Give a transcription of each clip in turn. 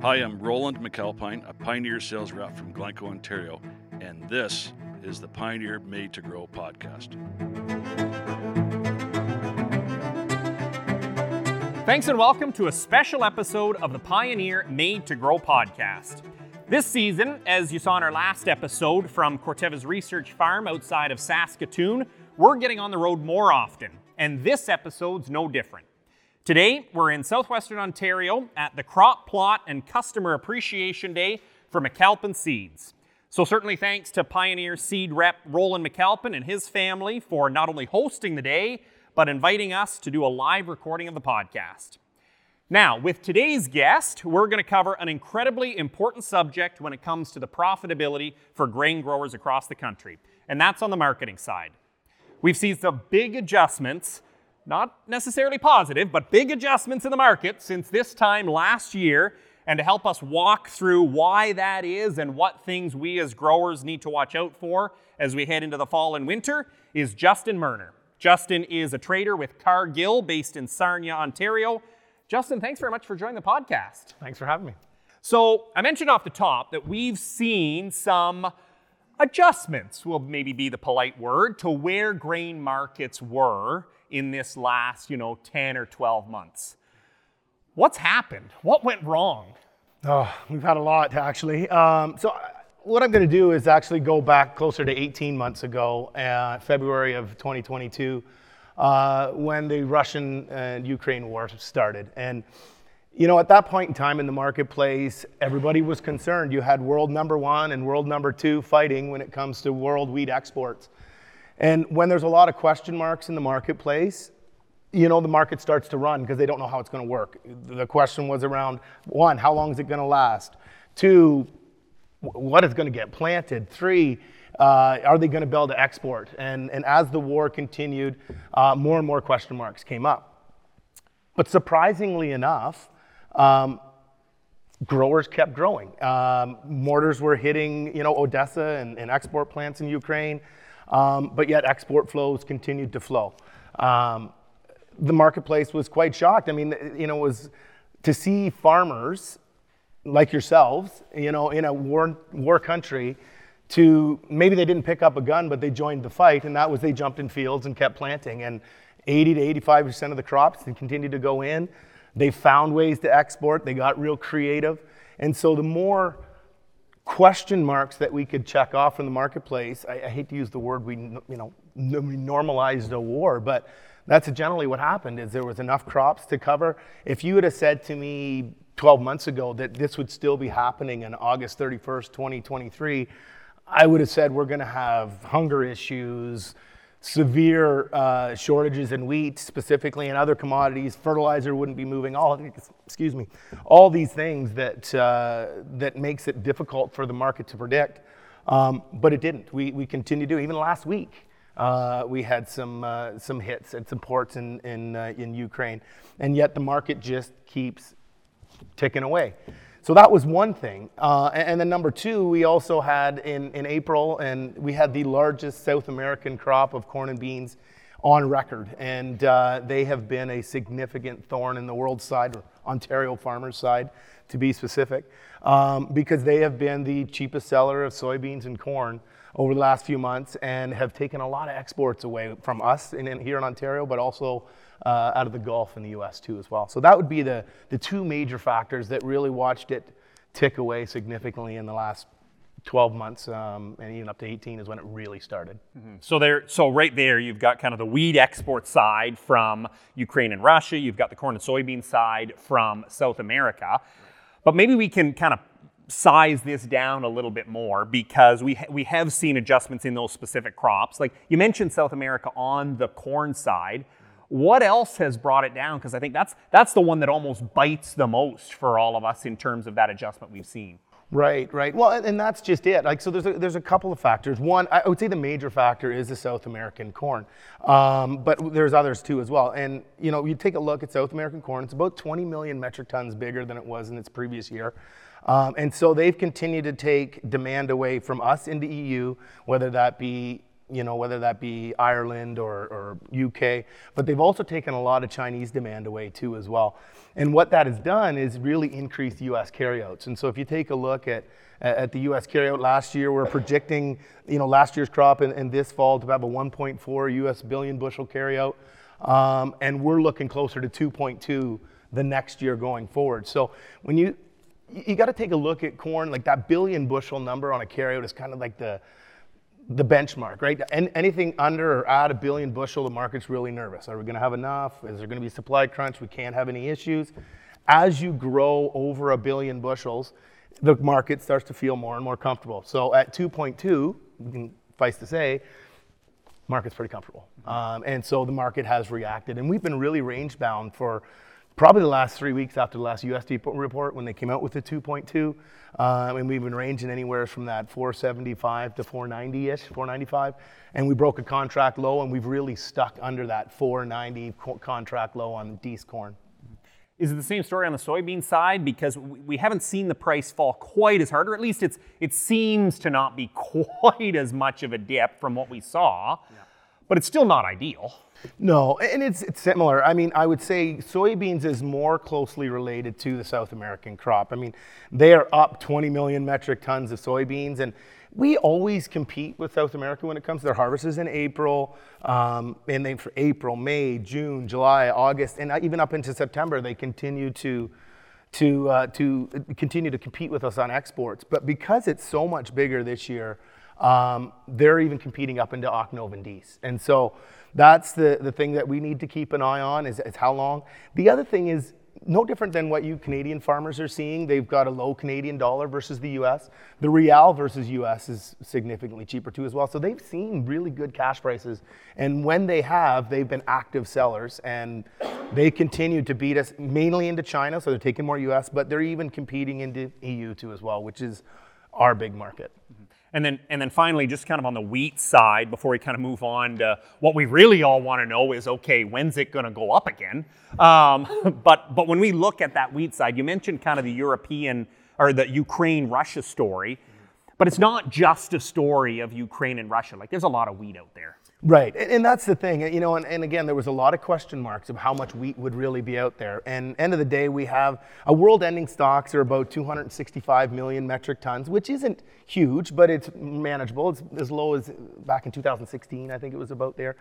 Hi, I'm Roland McAlpine, a Pioneer sales rep from Glencoe, Ontario, and this is the Pioneer Made to Grow podcast. Thanks and welcome to a special episode of the Pioneer Made to Grow podcast. This season, as you saw in our last episode from Corteva's research farm outside of Saskatoon, we're getting on the road more often, and this episode's no different. Today, we're in southwestern Ontario at the Crop Plot and Customer Appreciation Day for McAlpin Seeds. So, certainly thanks to Pioneer Seed Rep Roland McAlpin and his family for not only hosting the day, but inviting us to do a live recording of the podcast. Now, with today's guest, we're going to cover an incredibly important subject when it comes to the profitability for grain growers across the country, and that's on the marketing side. We've seen some big adjustments, not necessarily positive, but big adjustments in the market since this time last year. And to help us walk through why that is and what things we as growers need to watch out for as we head into the fall and winter is Justin Merner. Justin is a trader with Cargill based in Sarnia, Ontario Justin, thanks very much for joining the podcast. Thanks for having me. So, I mentioned off the top that we've seen some adjustments, will maybe be the polite word, to where grain markets were in this last, you know, 10 or 12 months. What's happened? What went wrong? Oh, we've had a lot actually. Um, so, what I'm going to do is actually go back closer to 18 months ago, uh, February of 2022 uh, when the Russian and Ukraine war started. And you know, at that point in time in the marketplace, everybody was concerned. You had world number one and world number two fighting when it comes to world wheat exports. And when there's a lot of question marks in the marketplace, you know, the market starts to run because they don't know how it's going to work. The question was around one, how long is it going to last? Two, what is going to get planted? Three, uh, are they going to be able to export? And, and as the war continued, uh, more and more question marks came up. But surprisingly enough, um, growers kept growing. Um, mortars were hitting, you know, Odessa and, and export plants in Ukraine, um, but yet export flows continued to flow. Um, the marketplace was quite shocked. I mean, you know, it was to see farmers like yourselves, you know, in a war, war country, to maybe they didn't pick up a gun, but they joined the fight, and that was they jumped in fields and kept planting. And 80 to 85% of the crops continued to go in. They found ways to export, they got real creative. And so the more question marks that we could check off from the marketplace, I, I hate to use the word we, you know, we normalized a war, but that's generally what happened is there was enough crops to cover. If you would have said to me 12 months ago that this would still be happening on August 31st, 2023, I would have said we're going to have hunger issues, severe uh, shortages in wheat, specifically, and other commodities. Fertilizer wouldn't be moving. All excuse me, all these things that uh, that makes it difficult for the market to predict. Um, but it didn't. We we continue to. Do. Even last week, uh, we had some uh, some hits and supports in in uh, in Ukraine, and yet the market just keeps ticking away. So that was one thing. Uh, and then number two, we also had in, in April, and we had the largest South American crop of corn and beans on record. And uh, they have been a significant thorn in the world side, or Ontario farmers' side, to be specific, um, because they have been the cheapest seller of soybeans and corn over the last few months and have taken a lot of exports away from us in, in here in Ontario, but also uh, out of the Gulf in the US too as well. So that would be the, the two major factors that really watched it tick away significantly in the last 12 months um, and even up to 18 is when it really started. Mm-hmm. So there, so right there, you've got kind of the wheat export side from Ukraine and Russia. You've got the corn and soybean side from South America. But maybe we can kind of size this down a little bit more because we ha- we have seen adjustments in those specific crops. Like you mentioned South America on the corn side. What else has brought it down? Because I think that's that's the one that almost bites the most for all of us in terms of that adjustment we've seen. Right, right. Well, and that's just it. Like, so there's a, there's a couple of factors. One, I would say the major factor is the South American corn, um, but there's others too as well. And you know, you take a look at South American corn; it's about 20 million metric tons bigger than it was in its previous year. Um, and so they've continued to take demand away from us into the EU, whether that be you know, whether that be Ireland or, or UK, but they've also taken a lot of Chinese demand away too as well. And what that has done is really increased U.S. carryouts. And so if you take a look at at the U.S. carryout last year, we're projecting, you know, last year's crop and, and this fall to have a 1.4 U.S. billion bushel carryout, um, and we're looking closer to 2.2 the next year going forward. So when you you got to take a look at corn, like that billion bushel number on a carryout is kind of like the the benchmark, right? And anything under or at a billion bushel, the market's really nervous. Are we going to have enough? Is there going to be supply crunch? We can't have any issues. As you grow over a billion bushels, the market starts to feel more and more comfortable. So at 2.2, suffice to say, market's pretty comfortable. Um, and so the market has reacted. And we've been really range bound for probably the last three weeks after the last USD report when they came out with the 2.2. Um, and we've been ranging anywhere from that 475 to 490 ish, 495. And we broke a contract low, and we've really stuck under that 490 co- contract low on Dees corn. Is it the same story on the soybean side? Because we haven't seen the price fall quite as hard, or at least it's it seems to not be quite as much of a dip from what we saw. Yeah. But it's still not ideal. No, and it's, it's similar. I mean, I would say soybeans is more closely related to the South American crop. I mean, they are up 20 million metric tons of soybeans, and we always compete with South America when it comes to their harvests in April, um, and then for April, May, June, July, August, and even up into September, they continue to to uh, to continue to compete with us on exports. But because it's so much bigger this year, um, they're even competing up into Octave and Dees, and so that's the, the thing that we need to keep an eye on is, is how long. The other thing is no different than what you Canadian farmers are seeing. They've got a low Canadian dollar versus the US. The real versus US is significantly cheaper too as well. So they've seen really good cash prices. And when they have, they've been active sellers and they continue to beat us mainly into China. So they're taking more US, but they're even competing into EU too as well, which is our big market. Mm-hmm. And then, and then finally, just kind of on the wheat side, before we kind of move on to what we really all want to know is, okay, when's it going to go up again? Um, but, but when we look at that wheat side, you mentioned kind of the European or the Ukraine-Russia story, but it's not just a story of Ukraine and Russia. Like, there's a lot of wheat out there. Right, and, and, that's the thing, you know, and, and, again, there was a lot of question marks of how much wheat would really be out there. And end of the day, we have a world-ending stocks are about 265 million metric tons, which isn't huge, but it's manageable. It's as low as back in 2016, I think it was about there.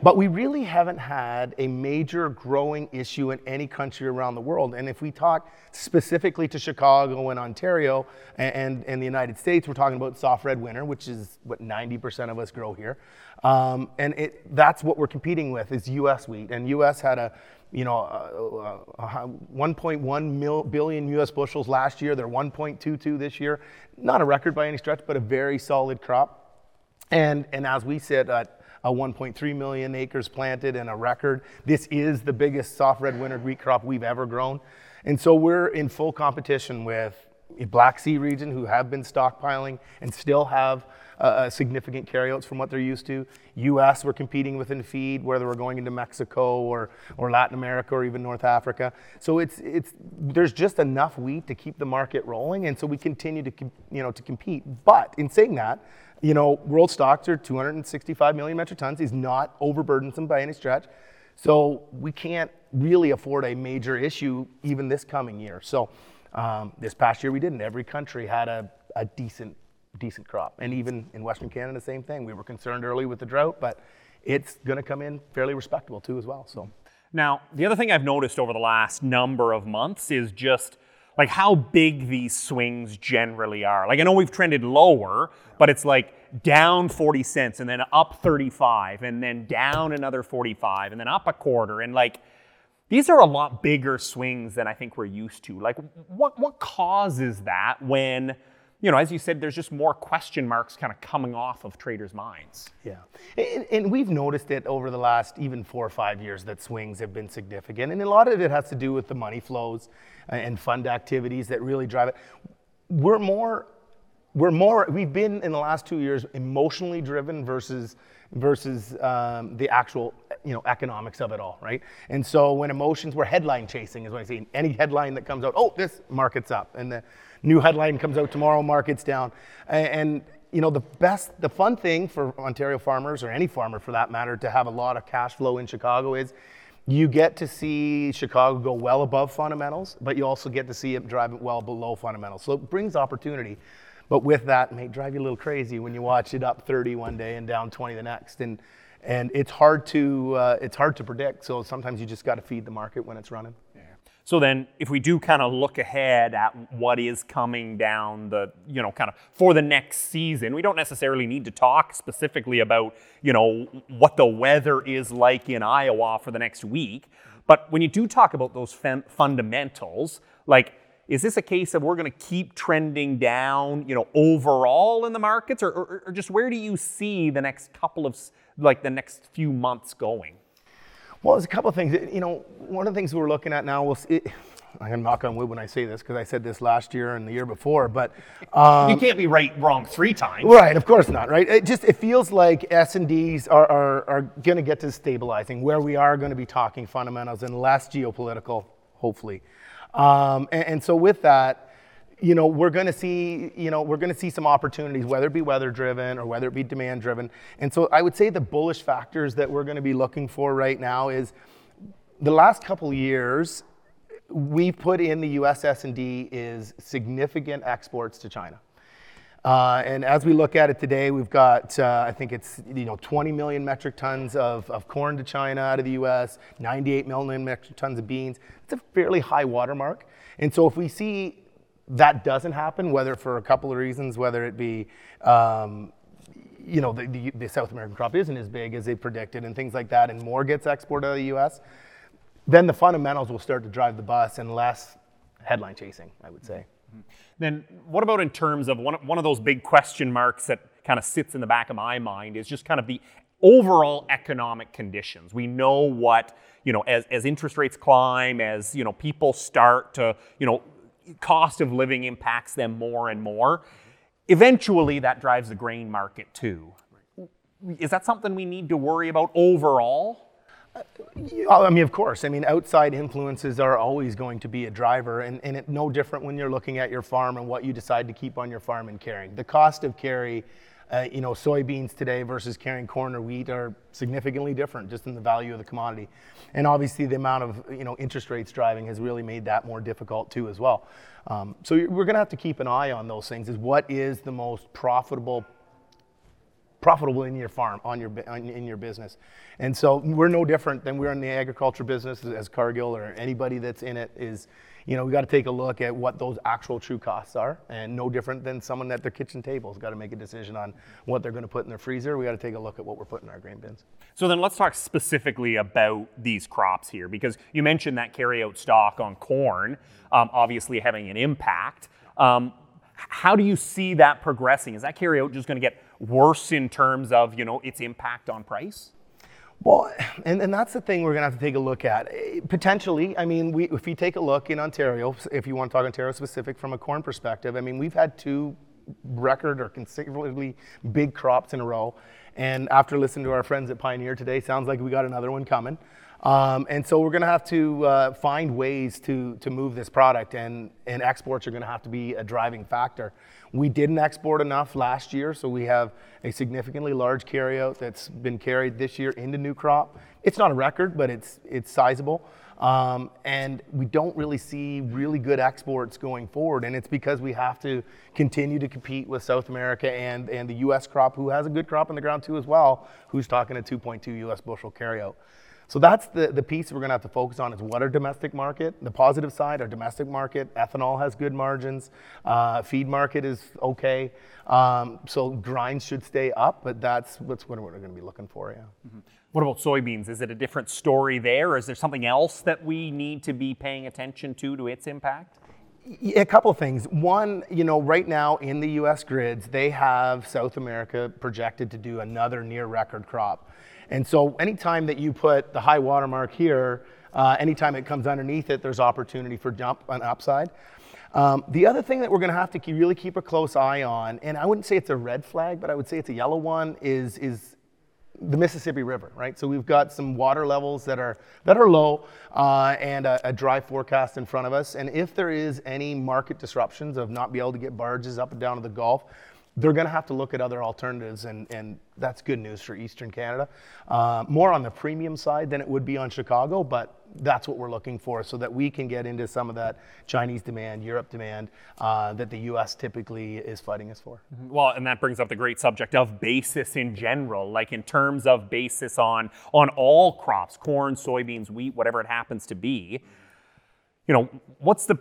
But we really haven't had a major growing issue in any country around the world. And if we talk specifically to Chicago and Ontario and, and, and the United States, we're talking about soft red winter, which is what 90% of us grow here. Um, and it, that's what we're competing with is U.S. wheat. And U.S. had a, you know, a, a, a 1.1 mil, billion U.S. bushels last year. They're 1.22 this year. Not a record by any stretch, but a very solid crop. And, and as we said, at uh, 1.3 million acres planted and a record, this is the biggest soft red winter wheat crop we've ever grown. And so we're in full competition with Black Sea region who have been stockpiling and still have uh, significant carryouts from what they're used to. U.S. we're competing within feed, whether we're going into Mexico or, or Latin America or even North Africa. So it's it's there's just enough wheat to keep the market rolling, and so we continue to you know to compete. But in saying that, you know, world stocks are 265 million metric tons. Is not overburdensome by any stretch. So we can't really afford a major issue even this coming year. So um, this past year we didn't. Every country had a, a decent decent crop. And even in Western Canada, same thing. We were concerned early with the drought, but it's going to come in fairly respectable too as well. So now the other thing I've noticed over the last number of months is just like how big these swings generally are. Like I know we've trended lower, but it's like down 40 cents and then up 35 and then down another 45 and then up a quarter and like these are a lot bigger swings than I think we're used to. Like what what causes that when you know, as you said, there's just more question marks kind of coming off of traders' minds. Yeah. And, and, we've noticed it over the last even four or five years that swings have been significant. And a lot of it has to do with the money flows uh, and fund activities that really drive it. We're more, we're more, we've been in the last two years emotionally driven versus versus um, the actual you know economics of it all right and so when emotions were headline chasing is what i see any headline that comes out oh this market's up and the new headline comes out tomorrow, market's down. And you know, the best, the fun thing for Ontario farmers or any farmer for that matter to have a lot of cash flow in Chicago is you get to see Chicago go well above fundamentals, but you also get to see it drive well below fundamentals. So it brings opportunity. But with that, it may drive you a little crazy when you watch it up 30 one day and down 20 the next. And, and it's, hard to, uh, it's hard to predict. So sometimes you just got to feed the market when it's running. So then, if we do kind of look ahead at what is coming down the, you know, kind of for the next season, we don't necessarily need to talk specifically about, you know, what the weather is like in Iowa for the next week. But when you do talk about those fundamentals, like, is this a case of we're going to keep trending down, you know, overall in the markets, or, or, or just where do you see the next couple of, like, the next few months going? Well, there's a couple of things. You know, one of the things we're looking at now, we'll see, I'm knock on wood when I say this because I said this last year and the year before, but um, you can't be right wrong three times. Right, of course not. Right, it just it feels like S and D's are are, are going to get to stabilizing where we are going to be talking fundamentals and less geopolitical, hopefully. Um, and, and so with that, you know, we're going to see, you know, we're going to see some opportunities, whether it be weather driven or whether it be demand driven. And so I would say the bullish factors that we're going to be looking for right now is the last couple years we've put in the US S&D is significant exports to China. Uh, and as we look at it today, we've got, uh, I think it's, you know, 20 million metric tons of, of corn to China out of the US, 98 million metric tons of beans. It's a fairly high watermark. And so if we see that doesn't happen, whether for a couple of reasons, whether it be, um, you know, the, the, the, South American crop isn't as big as they predicted and things like that, and more gets exported out of the U.S., then the fundamentals will start to drive the bus and less headline chasing, I would say. Then what about in terms of one, one of those big question marks that kind of sits in the back of my mind is just kind of the overall economic conditions. We know what, you know, as, as interest rates climb, as, you know, people start to, you know, cost of living impacts them more and more. Eventually, that drives the grain market too. Is that something we need to worry about overall? I mean, of course. I mean, outside influences are always going to be a driver, and, and it, no different when you're looking at your farm and what you decide to keep on your farm and carrying. The cost of carry uh, you know, soybeans today versus carrying corn or wheat are significantly different just in the value of the commodity. And obviously the amount of, you know, interest rates driving has really made that more difficult too as well. Um, so we're going to have to keep an eye on those things is what is the most profitable profitable in your farm on your in your business and so we're no different than we're in the agriculture business as Cargill or anybody that's in it is you know, we got to take a look at what those actual true costs are, and no different than someone at their kitchen table has got to make a decision on what they're going to put in their freezer. We got to take a look at what we're putting in our grain bins. So then let's talk specifically about these crops here, because you mentioned that carryout stock on corn, um, obviously having an impact. Um, how do you see that progressing? Is that carryout just going to get worse in terms of you know its impact on price? Well, and, and that's the thing we're going to have to take a look at. Eh, potentially, I mean, we, if you take a look in Ontario, if you want to talk Ontario specific from a corn perspective, I mean, we've had two record or considerably big crops in a row. And after listening to our friends at Pioneer today, sounds like we got another one coming. Um, and so we're going to have to uh, find ways to, to move this product, and, and exports are going to have to be a driving factor. We didn't export enough last year, so we have a significantly large carryout that's been carried this year into new crop. It's not a record, but it's, it's sizable. Um, and we don't really see really good exports going forward, and it's because we have to continue to compete with South America and, and the U.S. crop, who has a good crop on the ground too as well, who's talking a 2.2 U.S. bushel carryout. So that's the, the piece we're going to have to focus on is what our domestic market. The positive side, our domestic market, ethanol has good margins. Uh, feed market is okay. Um, so grinds should stay up, but that's, that's what we're going to be looking for, yeah. Mm-hmm. What about soybeans? Is it a different story there? Is there something else that we need to be paying attention to to its impact? A couple of things. One, you know, right now in the US grids, they have South America projected to do another near record crop. And so anytime that you put the high water mark here, uh, anytime it comes underneath it, there's opportunity for jump on upside. Um, the other thing that we're going to have to keep, really keep a close eye on, and I wouldn't say it's a red flag, but I would say it's a yellow one, is, is the Mississippi River, right? So we've got some water levels that are that are low uh, and a, a, dry forecast in front of us. And if there is any market disruptions of not be able to get barges up and down to the Gulf, they're going to have to look at other alternatives, and, and that's good news for Eastern Canada. Uh, more on the premium side than it would be on Chicago, but that's what we're looking for so that we can get into some of that Chinese demand, Europe demand uh, that the US typically is fighting us for. Well, and that brings up the great subject of basis in general, like in terms of basis on, on all crops corn, soybeans, wheat, whatever it happens to be you know, what's the,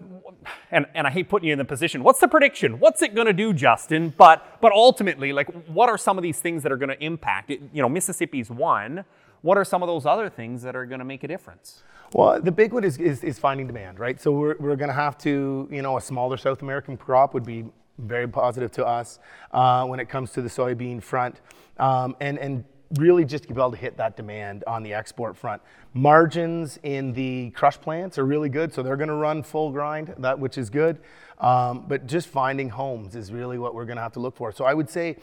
and, and I hate putting you in the position, what's the prediction? What's it going to do, Justin? But, but ultimately, like, what are some of these things that are going to impact it? You know, Mississippi's one. What are some of those other things that are going to make a difference? Well, the big one is, is, is finding demand, right? So we're, we're going to have to, you know, a smaller South American crop would be very positive to us uh, when it comes to the soybean front. Um, and, and really just to be able to hit that demand on the export front. Margins in the crush plants are really good, so they're going to run full grind, that which is good. Um, but just finding homes is really what we're going to have to look for. So I would say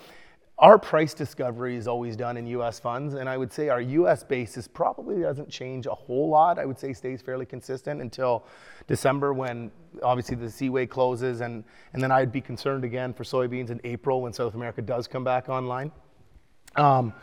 our price discovery is always done in U.S. funds, and I would say our U.S. basis probably doesn't change a whole lot. I would say stays fairly consistent until December when obviously the seaway closes, and, and then I'd be concerned again for soybeans in April when South America does come back online. Um,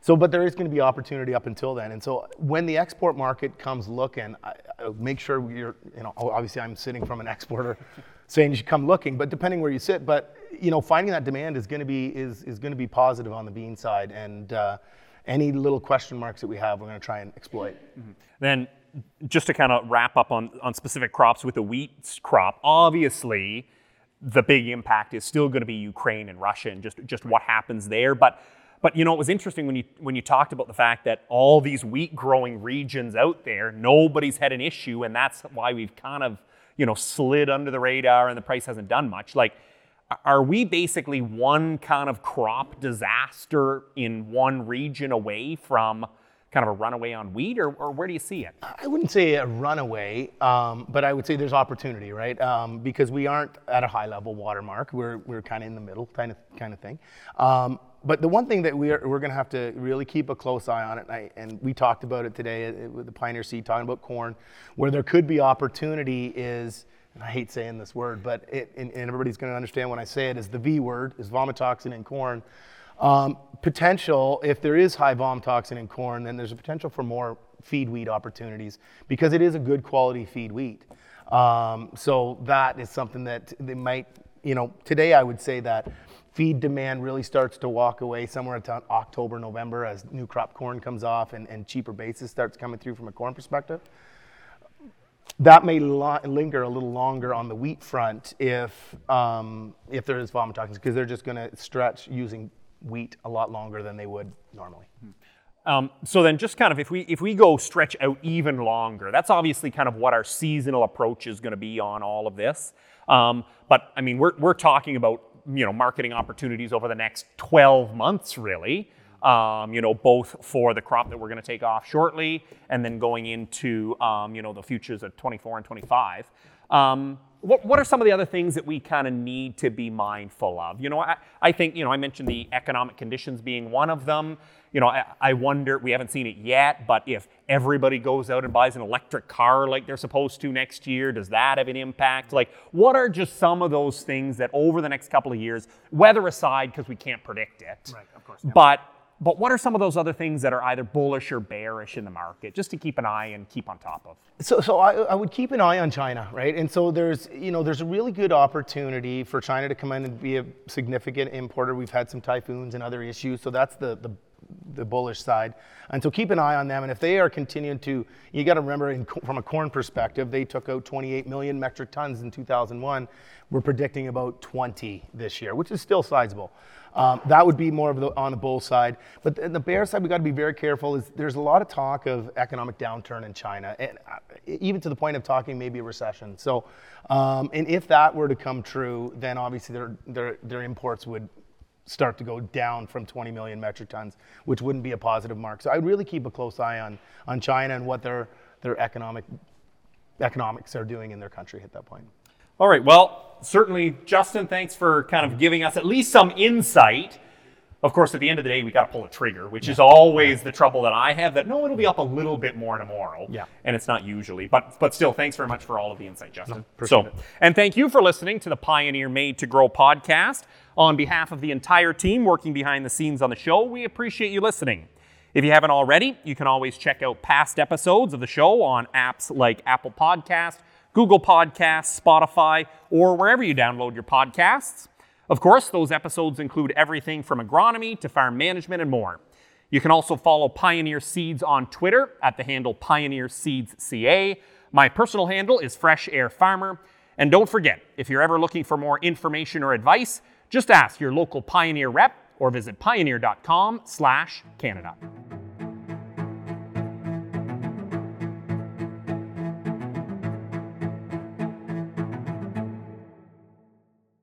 so, but there is going to be opportunity up until then. And so, when the export market comes looking, I, I make sure you're, you know, obviously I'm sitting from an exporter saying you should come looking, but depending where you sit, but you know, finding that demand is going to be is is going to be positive on the bean side, and uh, any little question marks that we have, we're going to try and exploit. Mm-hmm. Then, just to kind of wrap up on on specific crops with the wheat crop, obviously. The big impact is still going to be Ukraine and Russia and just, just what happens there. But but you know, it was interesting when you when you talked about the fact that all these wheat growing regions out there, nobody's had an issue, and that's why we've kind of you know slid under the radar and the price hasn't done much. Like, are we basically one kind of crop disaster in one region away from? kind of a runaway on wheat, or, or, where do you see it? I wouldn't say a runaway, um, but I would say there's opportunity, right? Um, because we aren't at a high level watermark. We're, we're kind of in the middle, kind of kind of thing. Um, but the one thing that we're, we're going to have to really keep a close eye on it, and, I, and we talked about it today uh, with the Pioneer Seed, talking about corn, where there could be opportunity is, and I hate saying this word, but it, and, and everybody's going to understand when I say it, is the V word, is vomitoxin in corn. Um, potential, if there is high vomitoxin in corn, then there's a potential for more feed wheat opportunities because it is a good quality feed wheat. Um, so that is something that they might, you know, today I would say that feed demand really starts to walk away somewhere around October, November as new crop corn comes off and, and cheaper basis starts coming through from a corn perspective. That may lo- linger a little longer on the wheat front if, um, if there is vomitoxins because they're just going to stretch using wheat a lot longer than they would normally. Um, so then just kind of if we if we go stretch out even longer, that's obviously kind of what our seasonal approach is going to be on all of this. Um, but I mean, we're, we're talking about you know, marketing opportunities over the next 12 months, really. Um, you know, both for the crop that we're going to take off shortly, and then going into um, you know the futures of 24 and 25. Um, what, what are some of the other things that we kind of need to be mindful of? You know, I, I think you know I mentioned the economic conditions being one of them you know, I, I, wonder, we haven't seen it yet, but if everybody goes out and buys an electric car like they're supposed to next year, does that have an impact? Like, what are just some of those things that over the next couple of years, weather aside, because we can't predict it, right, of course, yeah. but but what are some of those other things that are either bullish or bearish in the market, just to keep an eye and keep on top of? So, so I, I would keep an eye on China, right? And so there's, you know, there's a really good opportunity for China to come in and be a significant importer. We've had some typhoons and other issues, so that's the the the bullish side. And so keep an eye on them. And if they are continuing to, you got to remember in, from a corn perspective, they took out 28 million metric tons in 2001. We're predicting about 20 this year, which is still sizable. Um, that would be more of the on the bull side. But the, the bear side, we got to be very careful. Is there's a lot of talk of economic downturn in China, and uh, even to the point of talking maybe a recession. So, um, and if that were to come true, then obviously their their their imports would start to go down from 20 million metric tons, which wouldn't be a positive mark. So I'd really keep a close eye on, on China and what their, their economic, economics are doing in their country at that point. All right. Well, certainly, Justin, thanks for kind of giving us at least some insight Of course, at the end of the day, we got to pull a trigger, which is always the trouble that I have. That no, it'll be up a little bit more tomorrow. Yeah. and it's not usually, but but still, thanks very much for all of the insight, Justin. appreciate so, it. and thank you for listening to the Pioneer Made to Grow podcast. On behalf of the entire team working behind the scenes on the show, we appreciate you listening. If you haven't already, you can always check out past episodes of the show on apps like Apple Podcast, Google Podcasts, Spotify, or wherever you download your podcasts. Of course, those episodes include everything from agronomy to farm management and more. You can also follow Pioneer Seeds on Twitter at the handle Pioneer Seeds CA. My personal handle is Fresh Air Farmer. And don't forget, if you're ever looking for more information or advice, just ask your local Pioneer rep or visit pioneer.com/canada.